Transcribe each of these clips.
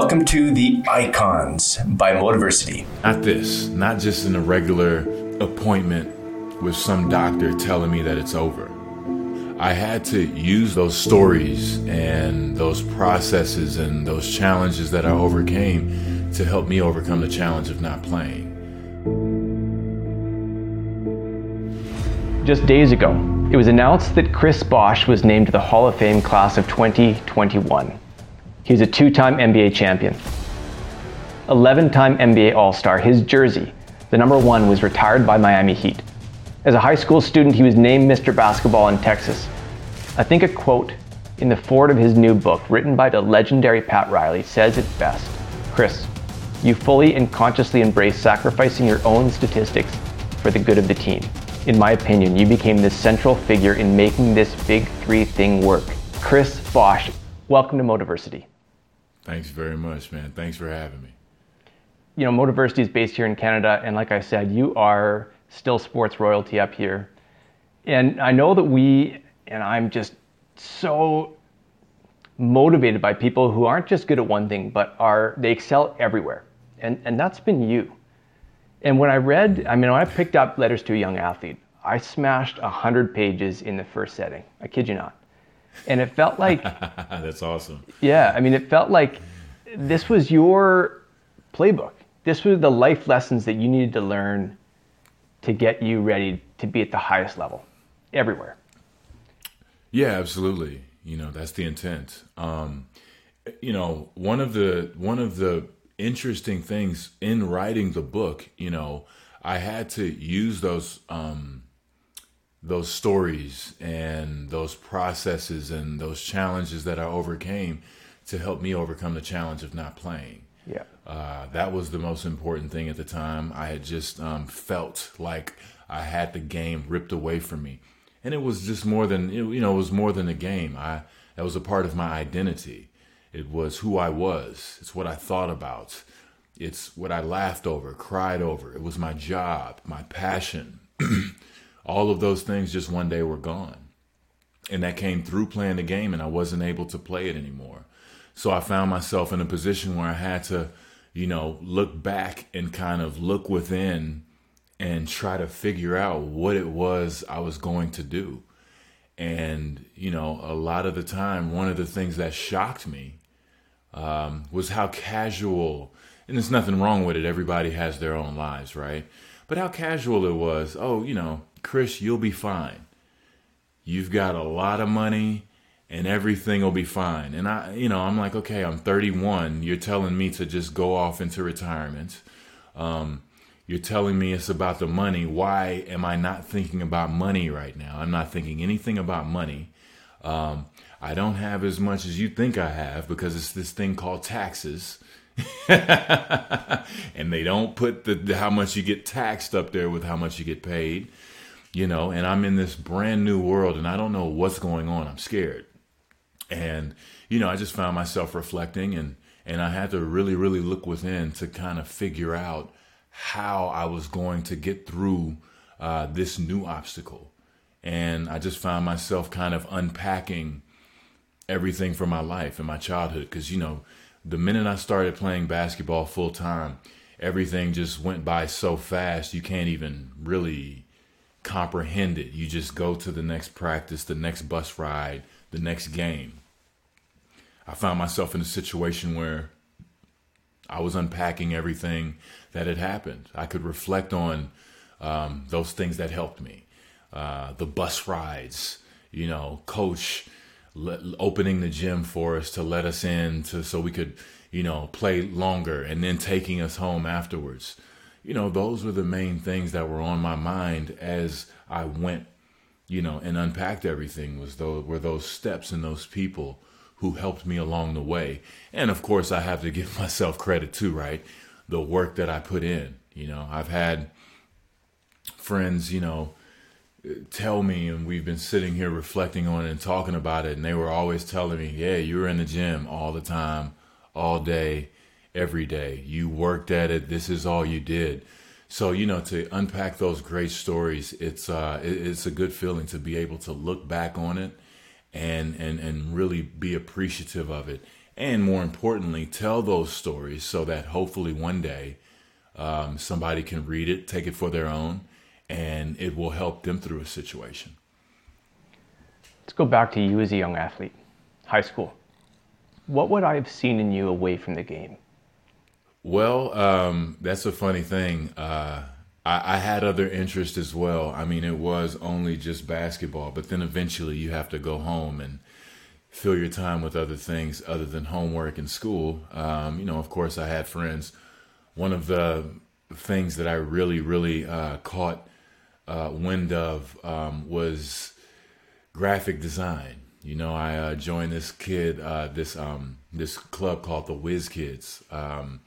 welcome to the Icons by Motiversity. Not this, not just in a regular appointment with some doctor telling me that it's over. I had to use those stories and those processes and those challenges that I overcame to help me overcome the challenge of not playing. Just days ago, it was announced that Chris Bosh was named to the Hall of Fame class of 2021. He was a two time NBA champion. 11 time NBA All Star, his jersey, the number one, was retired by Miami Heat. As a high school student, he was named Mr. Basketball in Texas. I think a quote in the foreword of his new book, written by the legendary Pat Riley, says it best. Chris, you fully and consciously embrace sacrificing your own statistics for the good of the team. In my opinion, you became the central figure in making this big three thing work. Chris Bosh, welcome to Motiversity. Thanks very much, man. Thanks for having me. You know, Motiversity is based here in Canada, and like I said, you are still sports royalty up here. And I know that we, and I'm just so motivated by people who aren't just good at one thing, but are they excel everywhere. And and that's been you. And when I read, I mean, when I picked up Letters to a Young Athlete, I smashed 100 pages in the first setting. I kid you not and it felt like that's awesome. Yeah, I mean, it felt like this was your playbook. This was the life lessons that you needed to learn to get you ready to be at the highest level everywhere. Yeah, absolutely. You know, that's the intent. Um, you know, one of the one of the interesting things in writing the book, you know, I had to use those um, those stories and those processes and those challenges that I overcame to help me overcome the challenge of not playing. Yeah. Uh, that was the most important thing at the time. I had just um, felt like I had the game ripped away from me, and it was just more than you know. It was more than a game. I that was a part of my identity. It was who I was. It's what I thought about. It's what I laughed over, cried over. It was my job, my passion. all of those things just one day were gone. And that came through playing the game, and I wasn't able to play it anymore. So I found myself in a position where I had to, you know, look back and kind of look within and try to figure out what it was I was going to do. And, you know, a lot of the time, one of the things that shocked me um, was how casual, and there's nothing wrong with it, everybody has their own lives, right? But how casual it was. Oh, you know, Chris, you'll be fine. You've got a lot of money and everything will be fine. And I, you know, I'm like, okay, I'm 31. You're telling me to just go off into retirement. Um, you're telling me it's about the money. Why am I not thinking about money right now? I'm not thinking anything about money. Um, I don't have as much as you think I have because it's this thing called taxes. and they don't put the, the, how much you get taxed up there with how much you get paid you know, and I'm in this brand new world and I don't know what's going on. I'm scared. And, you know, I just found myself reflecting and, and I had to really, really look within to kind of figure out how I was going to get through uh, this new obstacle. And I just found myself kind of unpacking everything from my life and my childhood. Because, you know, the minute I started playing basketball full time, everything just went by so fast, you can't even really comprehend it. You just go to the next practice, the next bus ride, the next game. I found myself in a situation where I was unpacking everything that had happened. I could reflect on um, those things that helped me. Uh, the bus rides, you know, coach opening the gym for us to let us in to so we could, you know, play longer and then taking us home afterwards you know, those were the main things that were on my mind as I went, you know, and unpacked everything was those were those steps and those people who helped me along the way. And of course, I have to give myself credit too, right? The work that I put in. You know, I've had friends, you know, tell me, and we've been sitting here reflecting on it and talking about it, and they were always telling me, yeah, you were in the gym all the time, all day every day. You worked at it. This is all you did. So you know to unpack those great stories, it's uh, it's a good feeling to be able to look back on it and and and really be appreciative of it and more importantly, tell those stories so that hopefully one day um, somebody can read it, take it for their own, and it will help them through a situation. Let's go back to you as a young athlete, high school. What would I have seen in you away from the game? Well, um, that's a funny thing. Uh, I, I, had other interests as well. I mean, it was only just basketball, but then eventually you have to go home and fill your time with other things other than homework and school. Um, you know, of course, I had friends. One of the things that I really, really uh, caught uh, wind of um, was graphic design. You know, I uh, joined this kid, uh, this um, this club called the Whiz Kids, um,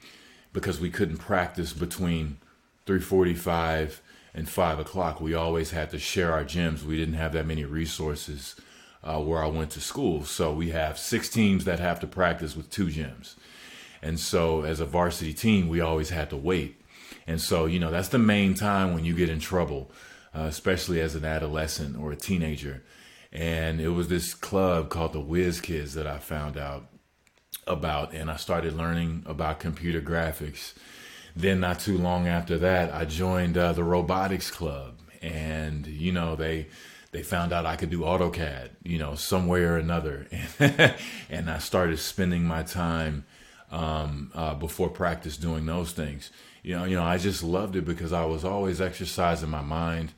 because we couldn't practice between 3:45 and five o'clock. We always had to share our gyms. We didn't have that many resources uh, where I went to school, so we have six teams that have to practice with two gyms. And so, as a varsity team, we always had to wait. And so, you know, that's the main time when you get in trouble, uh, especially as an adolescent or a teenager. And it was this club called the Whiz Kids that I found out about, and I started learning about computer graphics. Then, not too long after that, I joined uh, the robotics club, and you know they they found out I could do AutoCAD, you know, some way or another, and I started spending my time um, uh, before practice doing those things. You know, you know, I just loved it because I was always exercising my mind.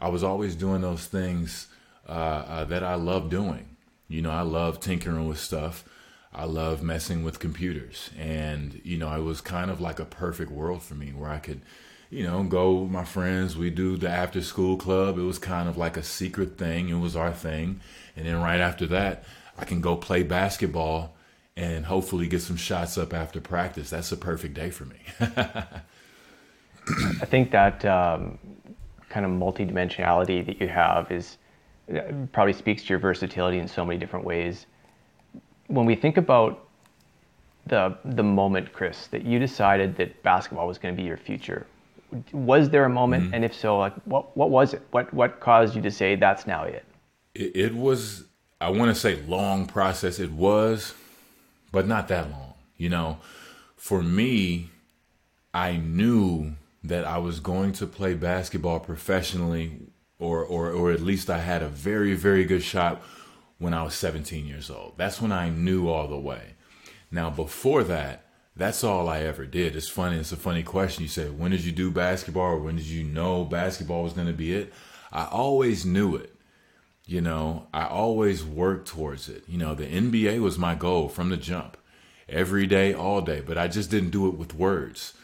I was always doing those things uh, uh, that I love doing. You know, I love tinkering with stuff. I love messing with computers. And, you know, it was kind of like a perfect world for me where I could, you know, go with my friends. We do the after school club. It was kind of like a secret thing. It was our thing. And then right after that, I can go play basketball and hopefully get some shots up after practice. That's a perfect day for me. I think that um, kind of multidimensionality that you have is uh, probably speaks to your versatility in so many different ways when we think about the the moment, Chris, that you decided that basketball was going to be your future, was there a moment, mm-hmm. and if so, like what what was it? What what caused you to say that's now it? It, it was I want to say long process. It was, but not that long. You know, for me, I knew that I was going to play basketball professionally, or or or at least I had a very very good shot when I was 17 years old. That's when I knew all the way. Now, before that, that's all I ever did. It's funny. It's a funny question. You say, when did you do basketball or when did you know basketball was going to be it? I always knew it. You know, I always worked towards it. You know, the NBA was my goal from the jump every day, all day, but I just didn't do it with words.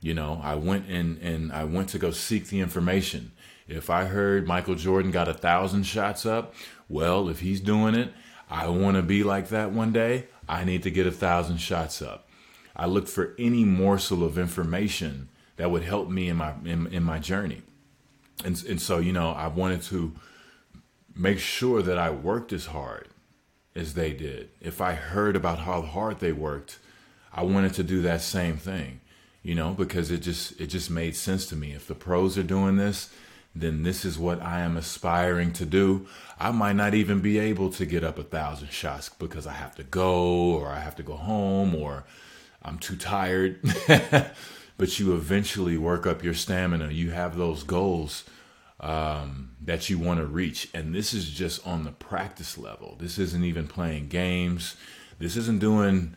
You know, I went and, and I went to go seek the information. If I heard Michael Jordan got a thousand shots up, well, if he's doing it, I want to be like that one day. I need to get a thousand shots up. I looked for any morsel of information that would help me in my in, in my journey. And and so, you know, I wanted to make sure that I worked as hard as they did. If I heard about how hard they worked, I wanted to do that same thing, you know, because it just it just made sense to me. If the pros are doing this, then this is what I am aspiring to do. I might not even be able to get up a thousand shots because I have to go or I have to go home or I'm too tired. but you eventually work up your stamina. You have those goals um, that you want to reach. And this is just on the practice level. This isn't even playing games. This isn't doing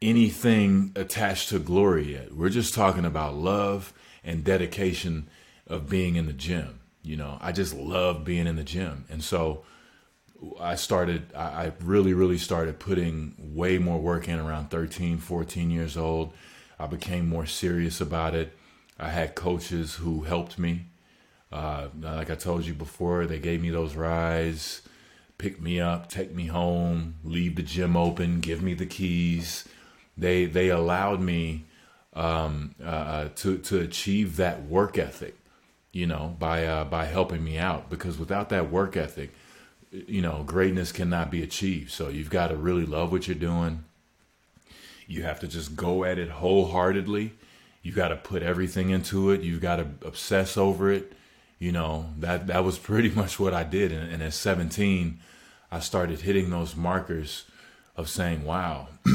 anything attached to glory yet. We're just talking about love and dedication of being in the gym. You know, I just love being in the gym. And so I started, I really, really started putting way more work in around 13, 14 years old. I became more serious about it. I had coaches who helped me. Uh, like I told you before, they gave me those rides, pick me up, take me home, leave the gym open, give me the keys. They they allowed me um, uh, to to achieve that work ethic you know, by uh, by helping me out. Because without that work ethic, you know, greatness cannot be achieved. So you've got to really love what you're doing. You have to just go at it wholeheartedly. You got to put everything into it. You've got to obsess over it. You know that that was pretty much what I did. And, and at 17, I started hitting those markers of saying, wow,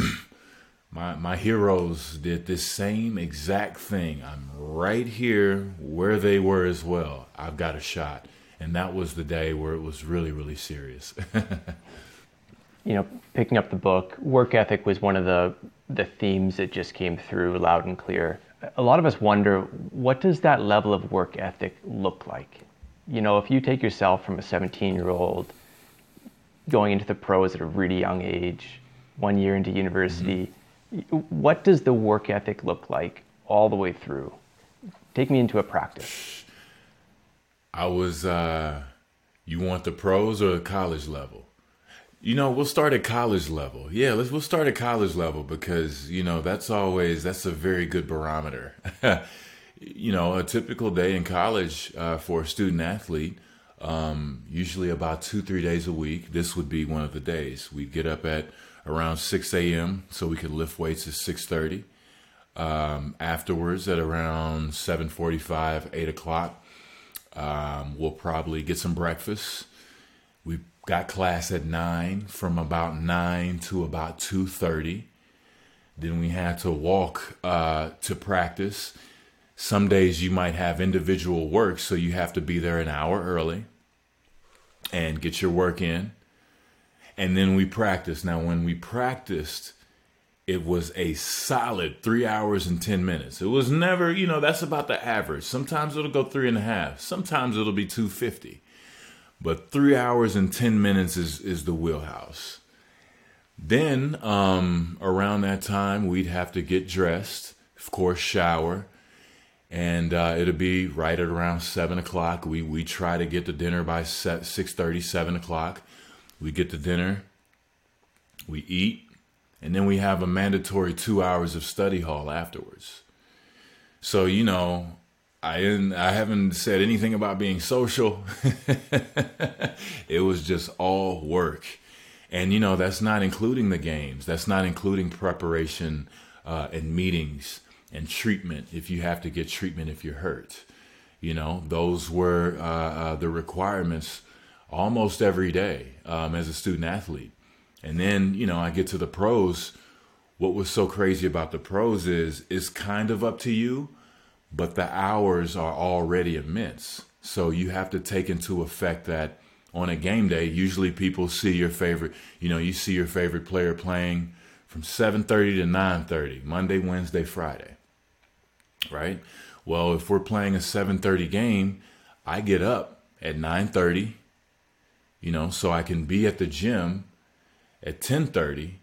my, my heroes did this same exact thing. I'm right here where they were as well. I've got a shot. And that was the day where it was really, really serious. you know, picking up the book, work ethic was one of the the themes that just came through loud and clear. A lot of us wonder, what does that level of work ethic look like? You know, if you take yourself from a 17 year old going into the pros at a really young age, one year into university, mm-hmm. What does the work ethic look like all the way through? Take me into a practice. I was, uh, you want the pros or the college level? You know, we'll start at college level. Yeah, let's we'll start at college level because you know that's always that's a very good barometer. you know, a typical day in college uh, for a student athlete, um, usually about two three days a week. This would be one of the days. We'd get up at around six a.m. so we could lift weights at six thirty. Um, afterwards, at around seven forty-five, eight o'clock, um, we'll probably get some breakfast. We got class at 9 from about 9 to about 2.30 then we had to walk uh, to practice some days you might have individual work so you have to be there an hour early and get your work in and then we practiced now when we practiced it was a solid three hours and 10 minutes it was never you know that's about the average sometimes it'll go three and a half sometimes it'll be 250 but three hours and 10 minutes is, is the wheelhouse. Then, um, around that time, we'd have to get dressed, of course, shower, and uh, it'll be right at around 7 o'clock. We, we try to get to dinner by 6.30, 7 o'clock. We get to dinner, we eat, and then we have a mandatory two hours of study hall afterwards. So, you know, I didn't, I haven't said anything about being social. it was just all work. And you know, that's not including the games. That's not including preparation uh, and meetings and treatment if you have to get treatment if you're hurt. You know, those were uh, uh, the requirements almost every day um, as a student athlete. And then, you know, I get to the pros. What was so crazy about the pros is it's kind of up to you but the hours are already immense. So you have to take into effect that on a game day, usually people see your favorite, you know, you see your favorite player playing from 7:30 to 9:30, Monday, Wednesday, Friday. Right? Well, if we're playing a 7:30 game, I get up at 9:30, you know, so I can be at the gym at 10:30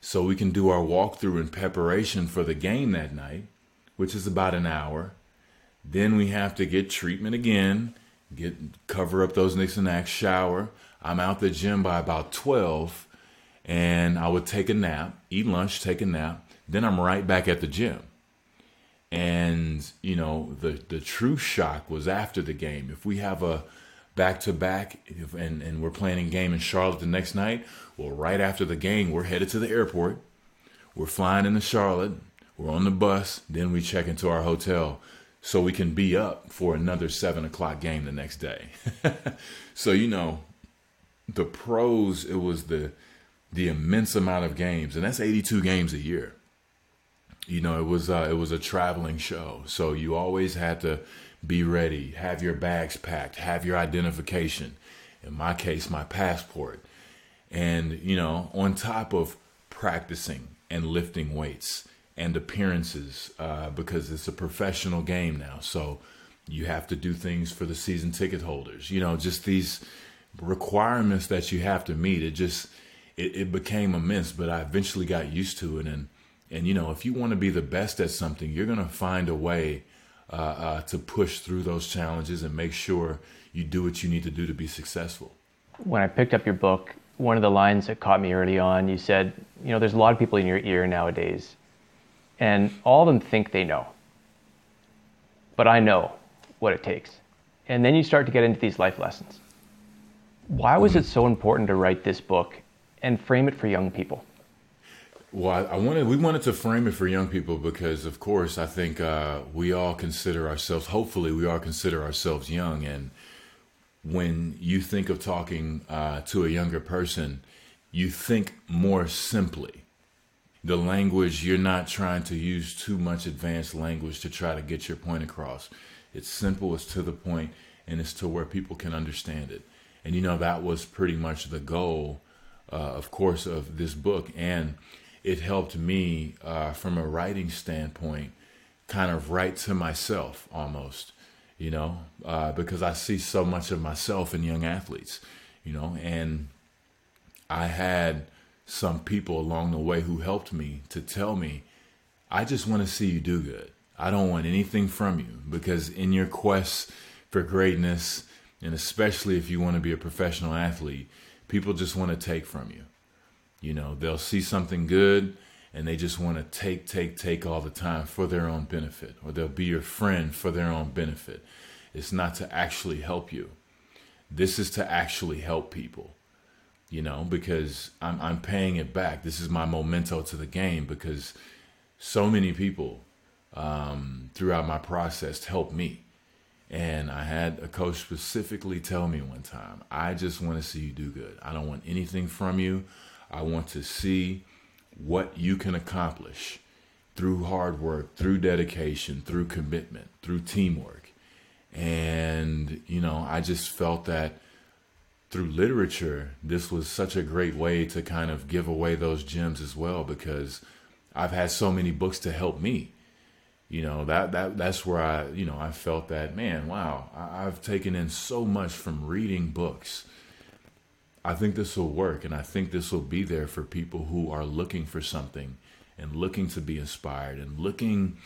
so we can do our walkthrough in preparation for the game that night, which is about an hour. Then we have to get treatment again, get cover up those nicks and knacks, shower. I'm out the gym by about 12 and I would take a nap, eat lunch, take a nap. Then I'm right back at the gym. And, you know, the, the true shock was after the game. If we have a back to back and, and we're playing a game in Charlotte the next night, well, right after the game, we're headed to the airport. We're flying into Charlotte. We're on the bus. Then we check into our hotel so we can be up for another seven o'clock game the next day. so you know, the pros it was the the immense amount of games, and that's 82 games a year. You know, it was uh, it was a traveling show, so you always had to be ready, have your bags packed, have your identification. In my case, my passport, and you know, on top of practicing and lifting weights and appearances uh, because it's a professional game now. So you have to do things for the season ticket holders. You know, just these requirements that you have to meet. It just it, it became immense, but I eventually got used to it. And and you know, if you want to be the best at something, you're gonna find a way uh, uh, to push through those challenges and make sure you do what you need to do to be successful. When I picked up your book, one of the lines that caught me early on, you said, you know, there's a lot of people in your ear nowadays and all of them think they know. But I know what it takes. And then you start to get into these life lessons. Why was it so important to write this book and frame it for young people? Well, I wanted we wanted to frame it for young people because, of course, I think uh, we all consider ourselves. Hopefully, we all consider ourselves young. And when you think of talking uh, to a younger person, you think more simply. The language, you're not trying to use too much advanced language to try to get your point across. It's simple, it's to the point, and it's to where people can understand it. And you know, that was pretty much the goal, uh, of course, of this book. And it helped me uh, from a writing standpoint kind of write to myself almost, you know, uh, because I see so much of myself in young athletes, you know, and I had some people along the way who helped me to tell me, I just want to see you do good. I don't want anything from you because in your quest for greatness, and especially if you want to be a professional athlete, people just want to take from you. You know, they'll see something good and they just want to take, take, take all the time for their own benefit, or they'll be your friend for their own benefit. It's not to actually help you. This is to actually help people, you know, because I'm, I'm paying it back. This is my memento to the game because so many people um, throughout my process helped me. And I had a coach specifically tell me one time, I just want to see you do good. I don't want anything from you. I want to see what you can accomplish through hard work, through dedication, through commitment, through teamwork. And, you know, I just felt that through literature, this was such a great way to kind of give away those gems as well because I've had so many books to help me. You know, that, that that's where I, you know, I felt that, man, wow, I've taken in so much from reading books I think this will work, and I think this will be there for people who are looking for something and looking to be inspired and looking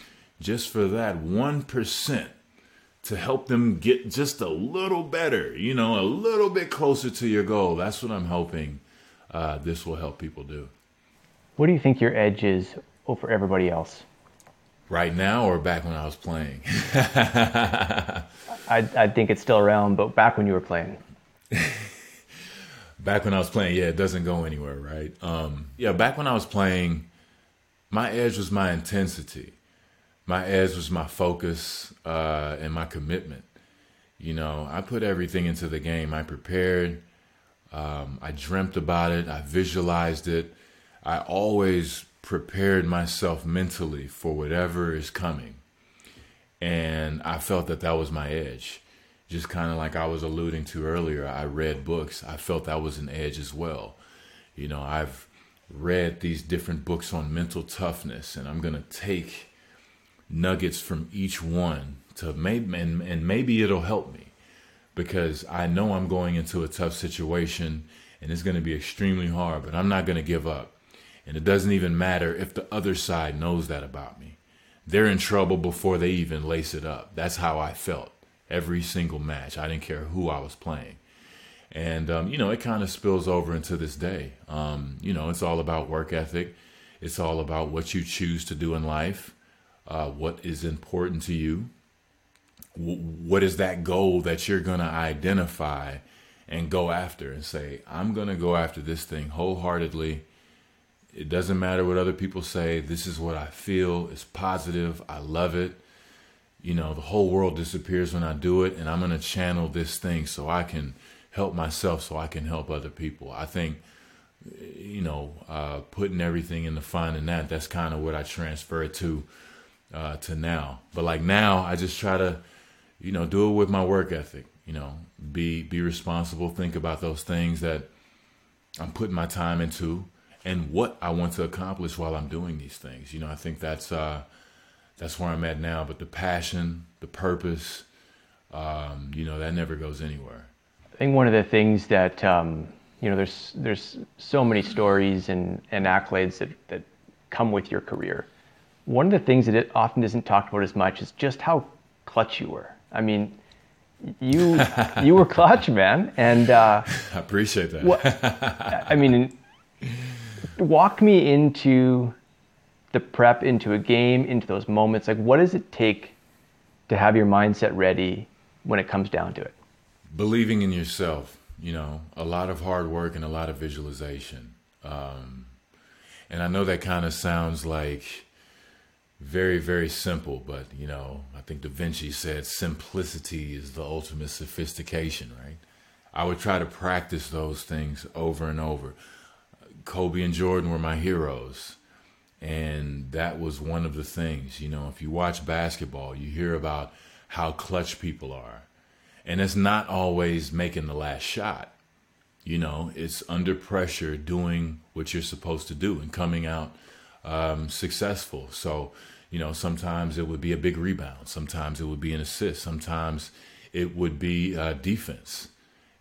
just for that 1% to help them get just a little better, you know, a little bit closer to your goal. That's what I'm hoping uh, this will help people do. What do you think your edge is over everybody else? Right now or back when I was playing? I, I think it's still around, but back when you were playing. back when I was playing, yeah, it doesn't go anywhere, right? Um, yeah, back when I was playing, my edge was my intensity. My edge was my focus uh, and my commitment. You know, I put everything into the game. I prepared. Um, I dreamt about it. I visualized it. I always prepared myself mentally for whatever is coming. And I felt that that was my edge just kind of like I was alluding to earlier, I read books. I felt that was an edge as well. You know, I've read these different books on mental toughness, and I'm going to take nuggets from each one to maybe, and, and maybe it'll help me because I know I'm going into a tough situation and it's going to be extremely hard, but I'm not going to give up. And it doesn't even matter if the other side knows that about me. They're in trouble before they even lace it up. That's how I felt every single match. I didn't care who I was playing. And, um, you know, it kind of spills over into this day. Um, you know, it's all about work ethic, it's all about what you choose to do in life, uh, what is important to you, w- what is that goal that you're going to identify and go after and say, I'm going to go after this thing wholeheartedly. It doesn't matter what other people say. This is what I feel. It's positive. I love it you know, the whole world disappears when I do it, and I'm going to channel this thing so I can help myself, so I can help other people. I think, you know, uh, putting everything in the finding that, that's kind of what I transfer to, uh, to now. But like now, I just try to, you know, do it with my work ethic. You know, be be responsible. Think about those things that I'm putting my time into, and what I want to accomplish while I'm doing these things. You know, I think that's. Uh, that's where I'm at now. But the passion, the purpose, um, you know, that never goes anywhere. I think one of the things that um, you know, there's there's so many stories and, and accolades that, that come with your career. One of the things that it often isn't talked about as much is just how clutch you were. I mean, you you were clutch, man, and uh, I appreciate that. what, I mean, walk me into the prep into a game, into those moments? Like, what does it take to have your mindset ready when it comes down to it? Believing in yourself, you know, a lot of hard work and a lot of visualization. Um, and I know that kind of sounds like very, very simple, but, you know, I think Da Vinci said simplicity is the ultimate sophistication, right? I would try to practice those things over and over Kobe and Jordan were my heroes. And that was one of the things, you know, if you watch basketball, you hear about how clutch people are. And it's not always making the last shot. You know, it's under pressure doing what you're supposed to do and coming out um, successful. So, you know, sometimes it would be a big rebound, sometimes it would be an assist, sometimes it would be uh, defense.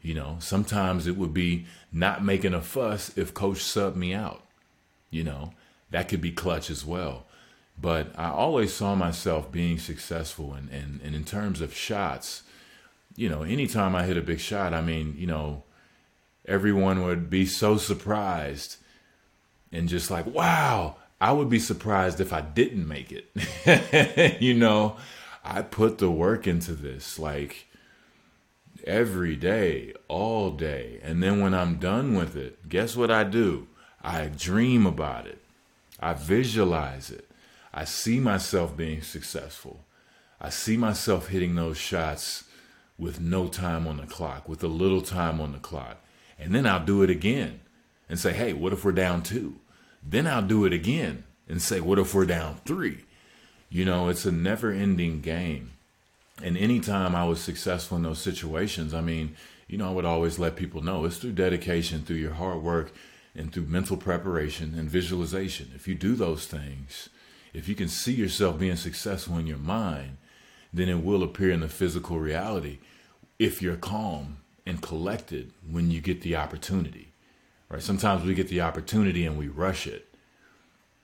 You know, sometimes it would be not making a fuss if coach subbed me out. You know, that could be clutch as well. But I always saw myself being successful. And, and, and in terms of shots, you know, anytime I hit a big shot, I mean, you know, everyone would be so surprised and just like, wow, I would be surprised if I didn't make it. you know, I put the work into this like every day, all day. And then when I'm done with it, guess what I do? I dream about it. I visualize it. I see myself being successful. I see myself hitting those shots with no time on the clock, with a little time on the clock. And then I'll do it again and say, hey, what if we're down two? Then I'll do it again and say, what if we're down three? You know, it's a never ending game. And anytime I was successful in those situations, I mean, you know, I would always let people know it's through dedication, through your hard work, and through mental preparation and visualization. If you do those things, if you can see yourself being successful in your mind, then it will appear in the physical reality if you're calm and collected when you get the opportunity. Right? Sometimes we get the opportunity and we rush it.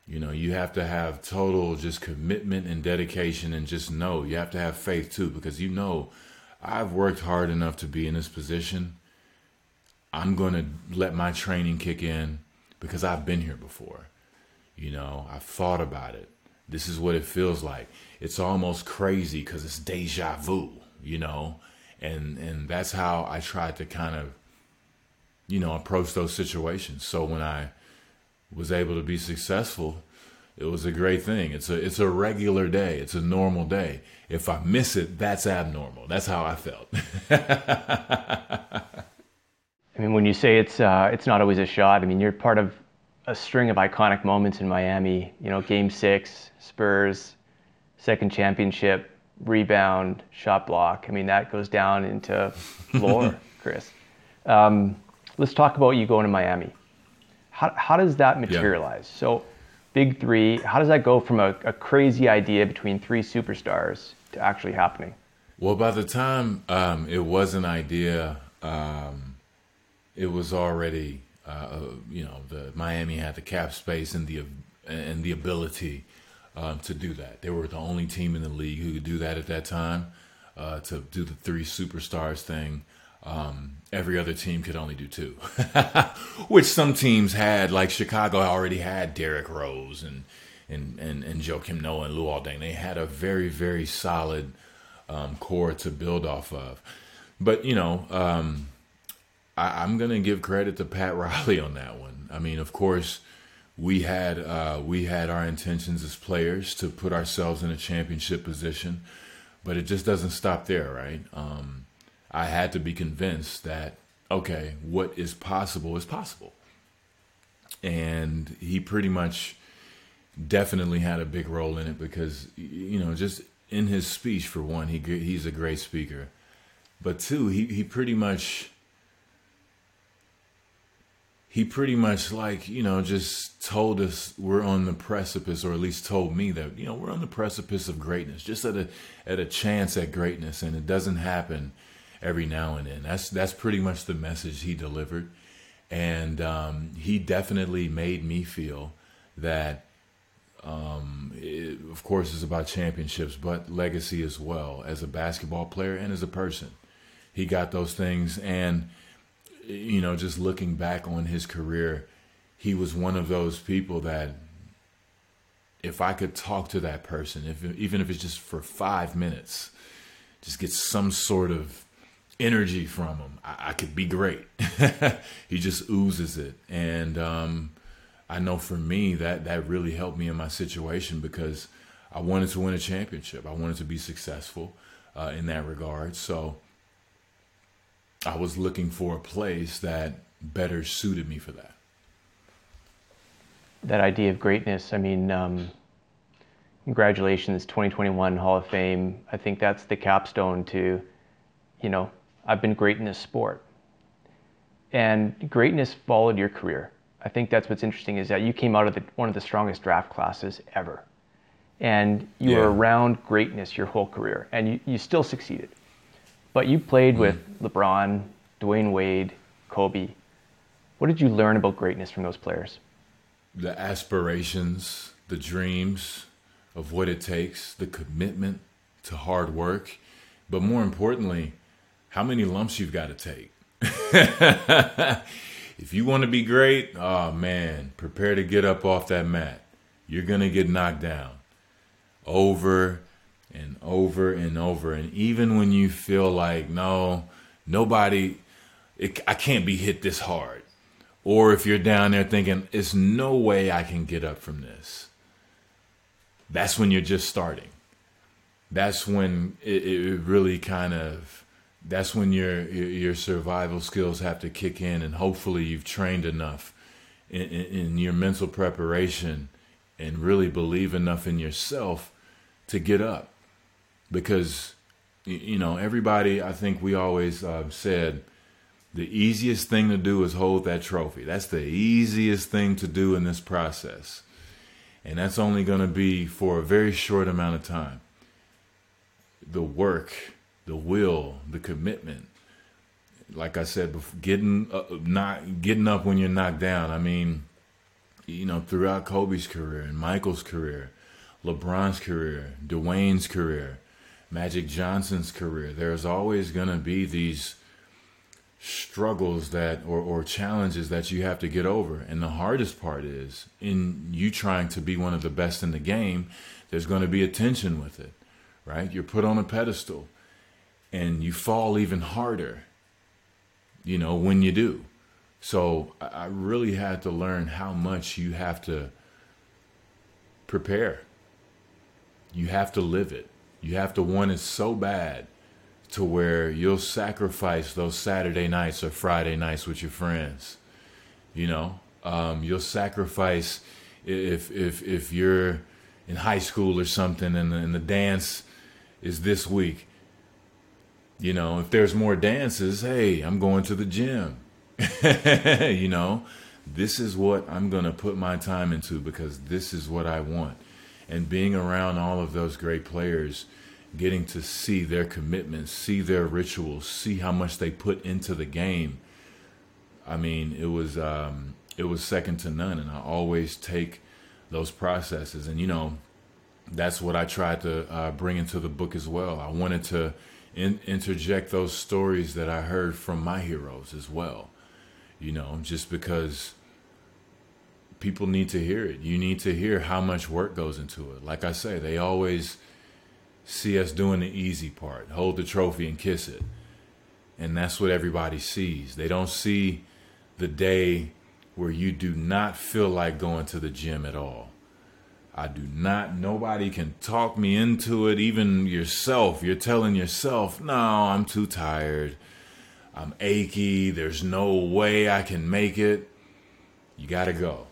You know, you have to have total just commitment and dedication and just know you have to have faith too because you know I've worked hard enough to be in this position. I'm going to let my training kick in because I've been here before. You know, I've thought about it. This is what it feels like. It's almost crazy because it's deja vu, you know, and and that's how I tried to kind of, you know, approach those situations. So when I was able to be successful, it was a great thing. It's a it's a regular day. It's a normal day. If I miss it, that's abnormal. That's how I felt. I mean, when you say it's uh, it's not always a shot, I mean you're part of a string of iconic moments in Miami. You know, Game Six, Spurs, second championship, rebound, shot block. I mean, that goes down into lore, Chris. Um, let's talk about you going to Miami. How, how does that materialize? Yeah. So, big three, how does that go from a, a, crazy idea between three superstars to actually happening? Well, by the time um, it was an idea, um, it was already, uh, uh, you know, the Miami had the cap space and the and the ability um, to do that. They were the only team in the league who could do that at that time. Uh, to do the three superstars thing, um, every other team could only do two, which some teams had. Like Chicago already had Derrick Rose and and and, and Joakim Noah and Luol Deng. They had a very very solid um, core to build off of. But you know, um, I, am gonna give credit to Pat Riley on that one. I mean, of course, we had uh, we had our intentions as players to put ourselves in a championship position, but it just doesn't stop there, right? Um, I had to be convinced that okay, what is possible is possible, and he pretty much definitely had a big role in it because you know just in his speech for one, he he's a great speaker, but two, he he pretty much he pretty much like you know just told us we're on the precipice or at least told me that you know we're on the precipice of greatness just at a at a chance at greatness and it doesn't happen every now and then. That's that's pretty much the message he delivered. And um, he definitely made me feel that um, it, of course it's about championships but legacy as well as a basketball player and as a person. He got those things and you know, just looking back on his career, he was one of those people that if I could talk to that person, if even if it's just for five minutes, just get some sort of energy from him, I, I could be great. he just oozes it, and um, I know for me that that really helped me in my situation because I wanted to win a championship. I wanted to be successful uh, in that regard. So I was looking for a place that better suited me for that. that idea of greatness. I mean, um, congratulations, 2021 Hall of Fame. I think that's the capstone to, you know, I've been great in this sport. And greatness followed your career. I think that's what's interesting is that you came out of the, one of the strongest draft classes ever. And you yeah. were around greatness your whole career, and you, you still succeeded. But you played mm. with LeBron, Dwyane Wade, Kobe. What did you learn about greatness from those players? The aspirations, the dreams of what it takes, the commitment to hard work, but more importantly, how many lumps you've got to take. if you want to be great, oh man, prepare to get up off that mat. You're going to get knocked down over and over and over. And even when you feel like, no, nobody, it, I can't be hit this hard. Or if you're down there thinking, it's no way I can get up from this. That's when you're just starting. That's when it, it really kind of, that's when your, your survival skills have to kick in. And hopefully you've trained enough in, in, in your mental preparation and really believe enough in yourself to get up because you know everybody i think we always uh, said the easiest thing to do is hold that trophy. That's the easiest thing to do in this process. And that's only going to be for a very short amount of time. The work the will the commitment. Like i said getting uh, not getting up when you're knocked down. I mean you know throughout kobe's career and michael's career lebron's career Dwyane's career Magic Johnson's career, there's always going to be these struggles that or, or challenges that you have to get over. And the hardest part is in you trying to be one of the best in the game, there's going to be a tension with it, right? You're put on a pedestal and you fall even harder, you know, when you do. So I really had to learn how much you have to prepare. You have to live it. You have to want it so bad to where you'll sacrifice those Saturday nights or Friday nights with your friends. You know, um, you'll sacrifice if if if you're in high school or something and and the dance is this week. You know, if there's more dances, hey, I'm going to the gym. you know, this is what I'm going to put my time into because this is what I want and being around all of those great players, getting to see their commitments, see their rituals, see how much they put into the game. I mean, it was um, it was second to none, and I always take those processes, and you know, that's what I tried to uh, bring into the book as well. I wanted to in- interject those stories that I heard from my heroes as well. You know, just because people need to hear it. You need to hear how much work goes into it. Like I say, they always see us doing the easy part hold the trophy and kiss it. And that's what everybody sees. They don't see the day where you do not feel like going to the gym at all. I do not, nobody can talk me into it, even yourself. You're telling yourself, no, I'm too tired. I'm achy. There's no way I can make it. You got to go.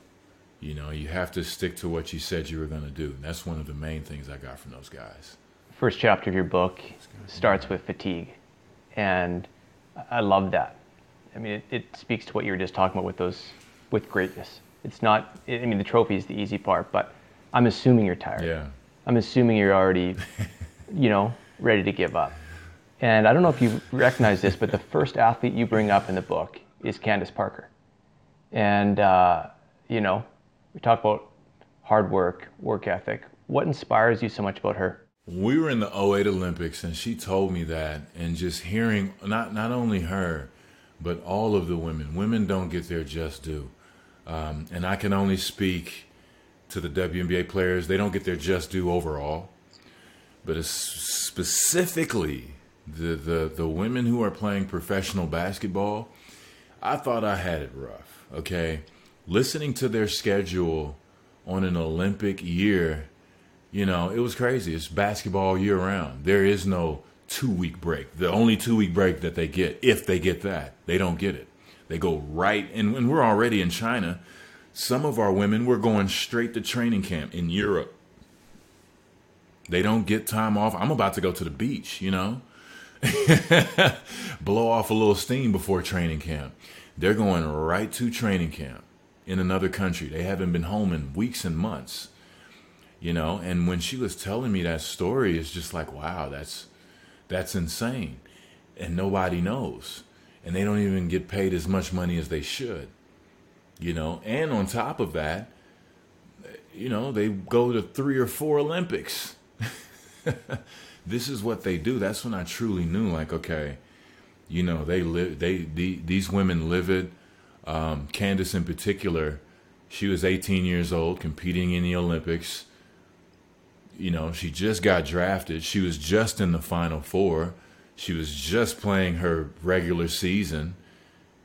You know, you have to stick to what you said you were going to do. And that's one of the main things I got from those guys. First chapter of your book starts with fatigue, and I love that. I mean, it, it speaks to what you were just talking about with those with greatness. It's not. I mean, the trophy is the easy part, but I'm assuming you're tired. Yeah. I'm assuming you're already, you know, ready to give up. And I don't know if you recognize this, but the first athlete you bring up in the book is Candace Parker, and uh, you know, we talk about hard work, work ethic. What inspires you so much about her? We were in the 08 Olympics and she told me that and just hearing not not only her but all of the women. Women don't get their just due. Um, and I can only speak to the WNBA players. They don't get their just due overall. But specifically the, the, the women who are playing professional basketball, I thought I had it rough. Okay listening to their schedule on an Olympic year, you know, it was crazy. It's basketball year round. There is no two week break. The only two week break that they get, if they get that, they don't get it. They go right, and, and we're already in China. Some of our women were going straight to training camp in Europe. They don't get time off. I'm about to go to the beach, you know, blow off a little steam before training camp. They're going right to training camp in another country. They haven't been home in weeks and months, you know. And when she was telling me that story, it's just like, wow, that's that's insane, and nobody knows, and they don't even get paid as much money as they should, you know. And on top of that, you know, they go to three or four Olympics. this is what they do. That's when I truly knew, like, okay, you know, they live. They the, these women live it. Um, Candace in particular, she was 18 years old, competing in the Olympics. You know, she just got drafted. She was just in the Final Four. She was just playing her regular season,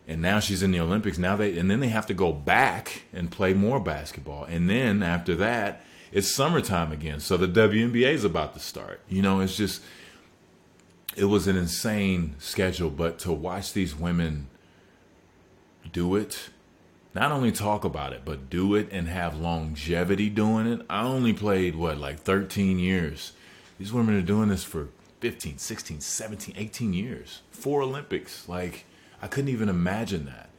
and now she's in the Olympics. Now they and then they have to go back and play more basketball, and then after that, it's summertime again. So the WNBA is about to start. You know, it's just it was an insane schedule, but to watch these women do it, not only talk about it, but do it and have longevity doing it. I only played what like 13 years. These women are doing this for 15, 16, 17, 18 years. Four Olympics. Like I couldn't even imagine that.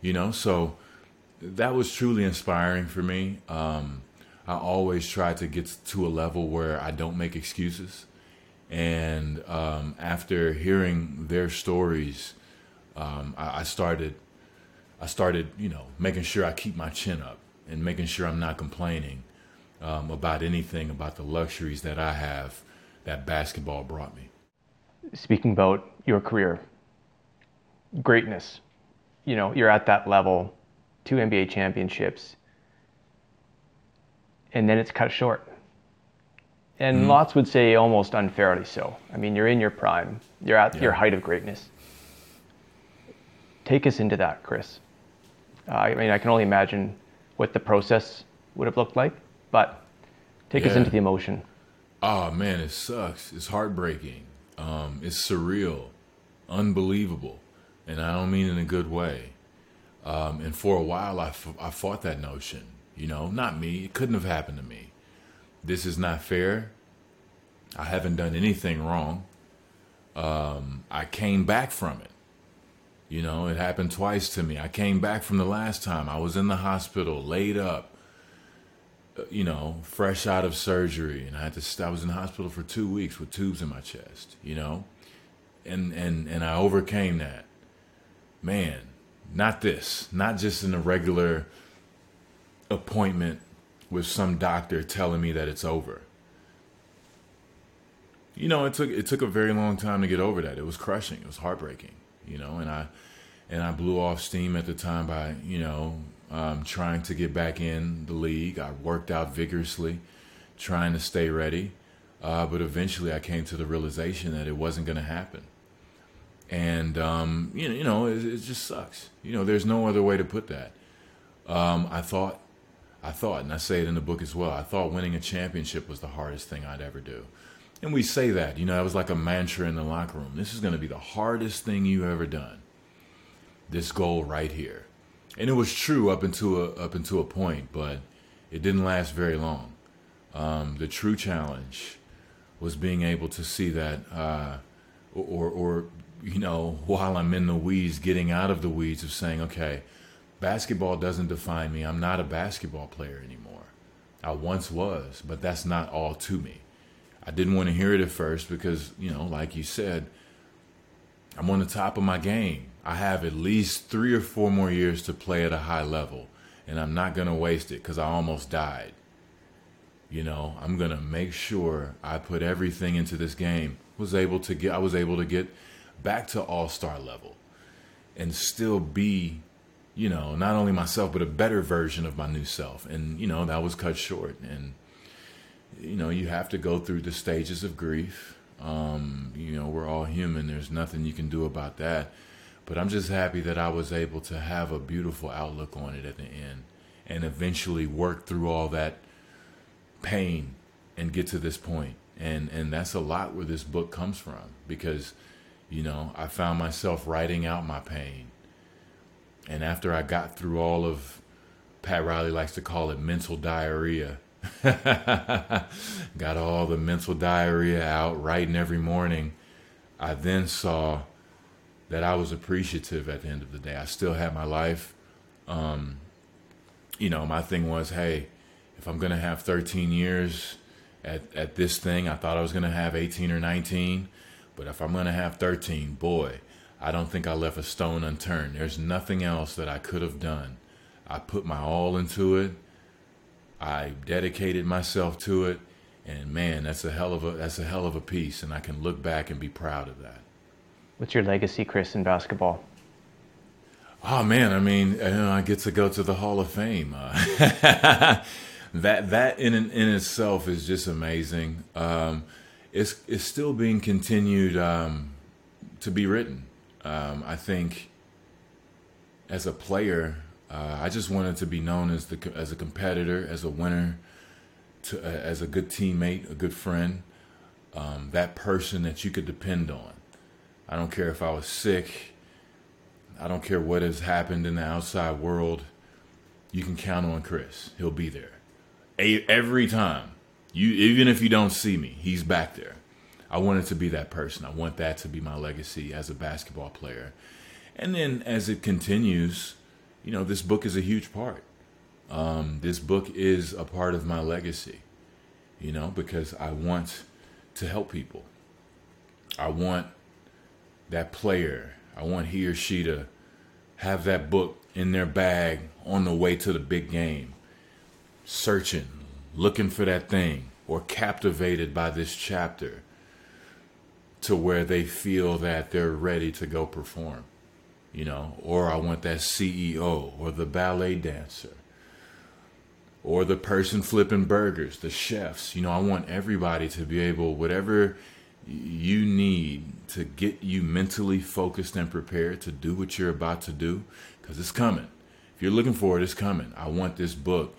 You know, so that was truly inspiring for me. Um, I always try to get to a level where I don't make excuses. And um, after hearing their stories, um, I, I, started, I started, you know, making sure I keep my chin up and making sure I'm not complaining um, about anything about the luxuries that I have that basketball brought me. Speaking about your career, greatness, you know, you're at that level, two NBA championships and then it's cut short. And mm lots would say almost unfairly so. I mean, you're in your prime, you're at yeah. your height of greatness. Take us into that, Chris. Uh, I mean, I can only imagine what the process would have looked like, but take yeah. us into the emotion. Oh man, it sucks. It's heartbreaking. Um, it's surreal, unbelievable, and I don't mean in a good way. Um, and for a while, I, f- I fought that notion. You know, not me. It couldn't have happened to me. This is not fair. I haven't done anything wrong. Um, I came back from it. You know, it happened twice to me. I came back from the last time. I was in the hospital, laid up, uh, you know, fresh out of surgery, and I had to. I was in the hospital for two weeks with tubes in my chest. You know, and and and I overcame that. Man, not this. Not just in a regular appointment with some doctor telling me that it's over. You know, it took it took a very long time to get over that. It was crushing. It was heartbreaking. You know, and I and I blew off steam at the time by you know um, trying to get back in the league. I worked out vigorously, trying to stay ready, uh, but eventually I came to the realization that it wasn't going to happen. And um, you know, you know, it, it, just sucks. You know, there's no other way to put that. Um, I thought I thought, and I say it in the book as well, I thought winning a championship was the hardest thing I'd ever do. And we say that, you know, it was like a mantra in the locker room. This is going to be the hardest thing you've ever done. This goal right here. And it was true up until a, up until a point, but it didn't last very long. Um, the true challenge was being able to see that, uh, or, or, you know, while I'm in the weeds, getting out of the weeds of saying, okay, basketball doesn't define me. I'm not a basketball player anymore. I once was, but that's not all to me. I didn't want to hear it at first because, you know, like you said, I'm on the top of my game. I have at least three or four more years to play at a high level, and I'm not going to waste it because I almost died. You know, I'm going to make sure I put everything into this game. Was able to get I was able to get back to all-star level and still be you know, not only myself, but a better version of my new self. And, you know, that was cut short. And, you know, you have to go through the stages of grief. Um, you know, we're all human. There's nothing you can do about that. But I'm just happy that I was able to have a beautiful outlook on it at the end and eventually work through all that pain and get to this point. And and that's a lot where this book comes from because, you know, I found myself writing out my pain and after I got through all of Pat Riley likes to call it mental diarrhea. Got all the mental diarrhea out, writing every morning. I then saw that I was appreciative at the end of the day. I still had my life. Um, you know, my thing was, hey, if I'm to have 13 years at, at this thing, I thought I was to have 18 or 19. But if I'm to have 13, boy, I don't think I left a stone unturned. There's nothing else that I could have done. I put my all into it. I dedicated myself to it, and man, that's a hell of a that's a hell of a piece, and I can look back and be proud of that. What's your legacy, Chris, in basketball? Oh man, I mean, you know, I get to go to the Hall of Fame. Uh, that that in in itself is just amazing. Um, it's it's still being continued um, to be written. Um, I think as a player, uh, I just wanted to be known as the as a competitor, as a winner, to, uh, as a good teammate, a good friend, um, that person that you could depend on. I don't care if I was sick. I don't care what has happened in the outside world. You can count on Chris. He'll be there a- every time. You even if you don't see me, he's back there. I wanted to be that person. I want that to be my legacy as a basketball player. And then as it continues, you know, this book is a huge part. Um, this book is a part of my legacy, you know, because I want to help people. I want that player, I want he or she to have that book in their bag on the way to the big game, searching, looking for that thing, or captivated by this chapter to where they feel that they're ready to go perform you know, or I want that CEO or the ballet dancer or the person flipping burgers, the chefs. You know, I want everybody to be able, whatever you need to get you mentally focused and prepared to do what you're about to do, because it's coming. If you're looking for it, it's coming. I want this book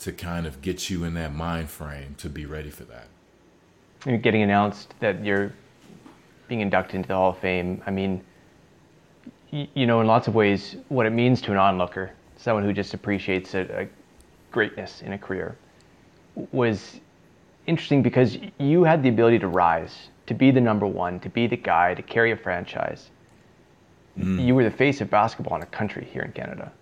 to kind of get you in that mind frame to be ready for that. Getting announced that you're being inducted into the Hall of Fame. I mean, you know, in lots of ways, what it means to an onlooker, someone who just appreciates a, a greatness in a career, was interesting because you had the ability to rise, to be the number one, to be the guy, to carry a franchise. Mm. You were the face of basketball in a country here in Canada.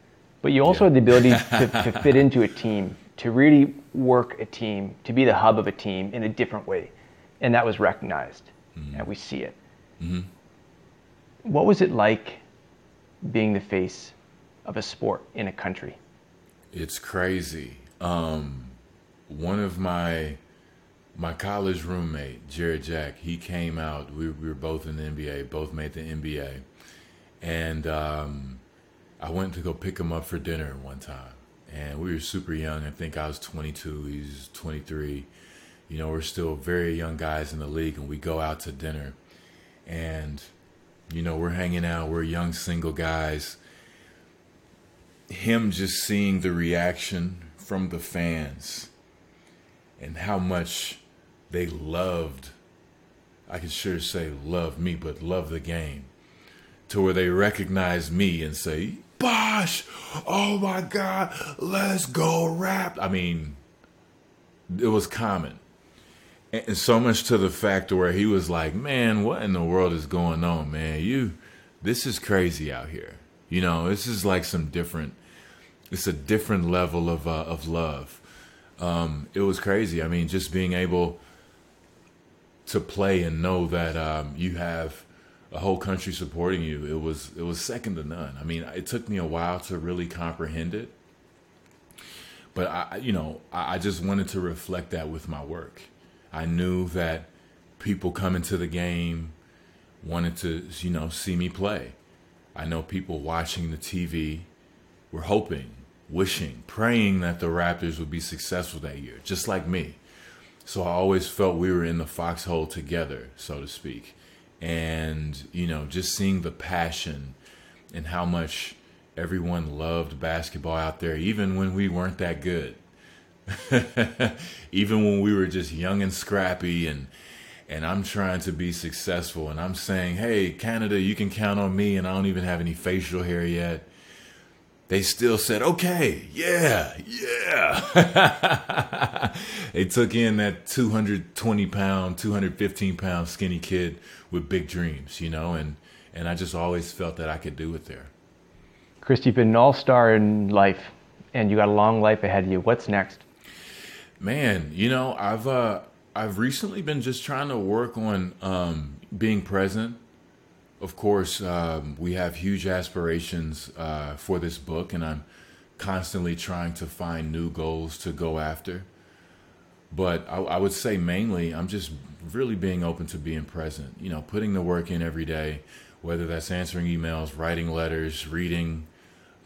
But you also yeah. had the ability to, to fit into a team, to really work a team, to be the hub of a team in a different way. And that was recognized, mm-hmm. and we see it. Mm-hmm. What was it like being the face of a sport in a country? It's crazy. Um, one of my my college roommate, Jarrett Jack, he came out. We, we were both in the NBA, both made the NBA, and um, I went to go pick him up for dinner one time, and we were super young. I think I was 22, he's 23. You know, we're still very young guys in the league, and we go out to dinner, and you know, we're hanging out, we're young single guys. Him just seeing the reaction from the fans and how much they loved, I can sure say love me, but love the game. To where they recognize me and say, Bosh, oh my God, let's go rap. I mean, it was common. And so much to the fact where he was like, "Man, what in the world is going on, man? You, this is crazy out here. You know, this is like some different. It's a different level of uh, of love. Um, it was crazy. I mean, just being able to play and know that um, you have a whole country supporting you. It was it was second to none. I mean, it took me a while to really comprehend it, but I, you know, I, I just wanted to reflect that with my work I knew that people coming to the game wanted to, you know, see me play. I know people watching the TV were hoping, wishing, praying that the Raptors would be successful that year, just like me. So I always felt we were in the foxhole together, so to speak. And, you know, just seeing the passion and how much everyone loved basketball out there, even when we weren't that good. even when we were just young and scrappy and and I'm trying to be successful and I'm saying, "Hey, Canada, you can count on me and I don't even have any facial hair yet." they still said, okay, yeah, yeah. they took in that 220 pound, 215 pound skinny kid with big dreams, you know, and, and I just always felt that I could do it there. Chris, you've been an all star in life and you got a long life ahead of you. What's next? Man, you know, I've, uh, I've recently been just trying to work on um, being present of course, um, we have huge aspirations uh, for this book, and I'm constantly trying to find new goals to go after. But I, I, would say mainly, I'm just really being open to being present. You know, putting the work in every day, whether that's answering emails, writing letters, reading,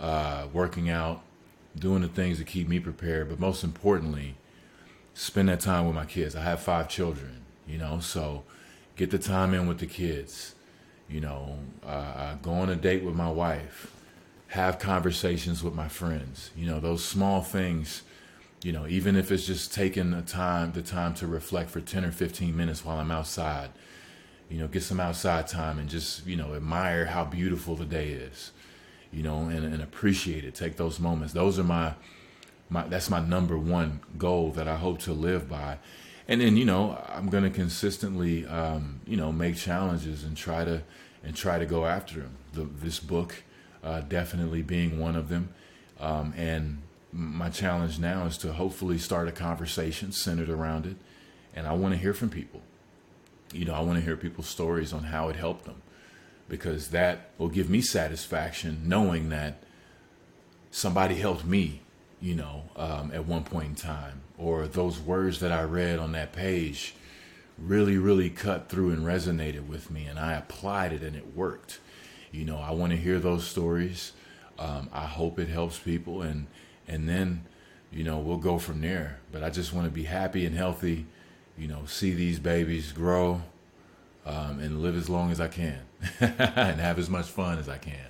uh, working out, doing the things that keep me prepared. But most importantly, spend that time with my kids. I have five children, you know, so get the time in with the kids you know, uh, go on a date with my wife, have conversations with my friends. You know, those small things. You know, even if it's just taking the time, the time to reflect for ten or fifteen minutes while I'm outside. You know, get some outside time and just you know admire how beautiful the day is. You know, and, and appreciate it. Take those moments. Those are my my that's my number one goal that I hope to live by and then you know I'm going to consistently um, you know make challenges and try to and try to go after them. The, this book uh, definitely being one of them, um, and my challenge now is to hopefully start a conversation centered around it, and I want to hear from people. You know, I want to hear people's stories on how it helped them, because that will give me satisfaction knowing that somebody helped me you know, um, at one point in time, or those words that I read on that page really, really cut through and resonated with me, and I applied it and it worked. You know, I want to hear those stories. Um, I hope it helps people, and and then, you know, we'll go from there. But I just want to be happy and healthy. You know, see these babies grow, um, and live as long as I can, and have as much fun as I can.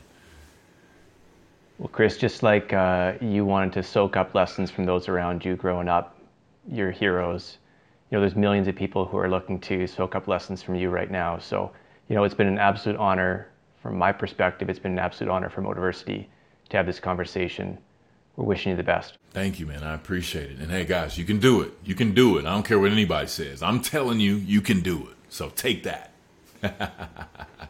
Well, Chris, just like uh, you wanted to soak up lessons from those around you growing up, your heroes, you know, there's millions of people who are looking to soak up lessons from you right now. So, you know, it's been an absolute honor from my perspective. It's been an absolute honor for Motiversity to have this conversation. We're wishing you the best. Thank you, man. I appreciate it. And hey, guys, you can do it. You can do it. I don't care what anybody says. I'm telling you, you can do it. So take that.